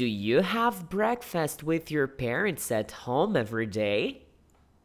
Do you have breakfast with your parents at home every day?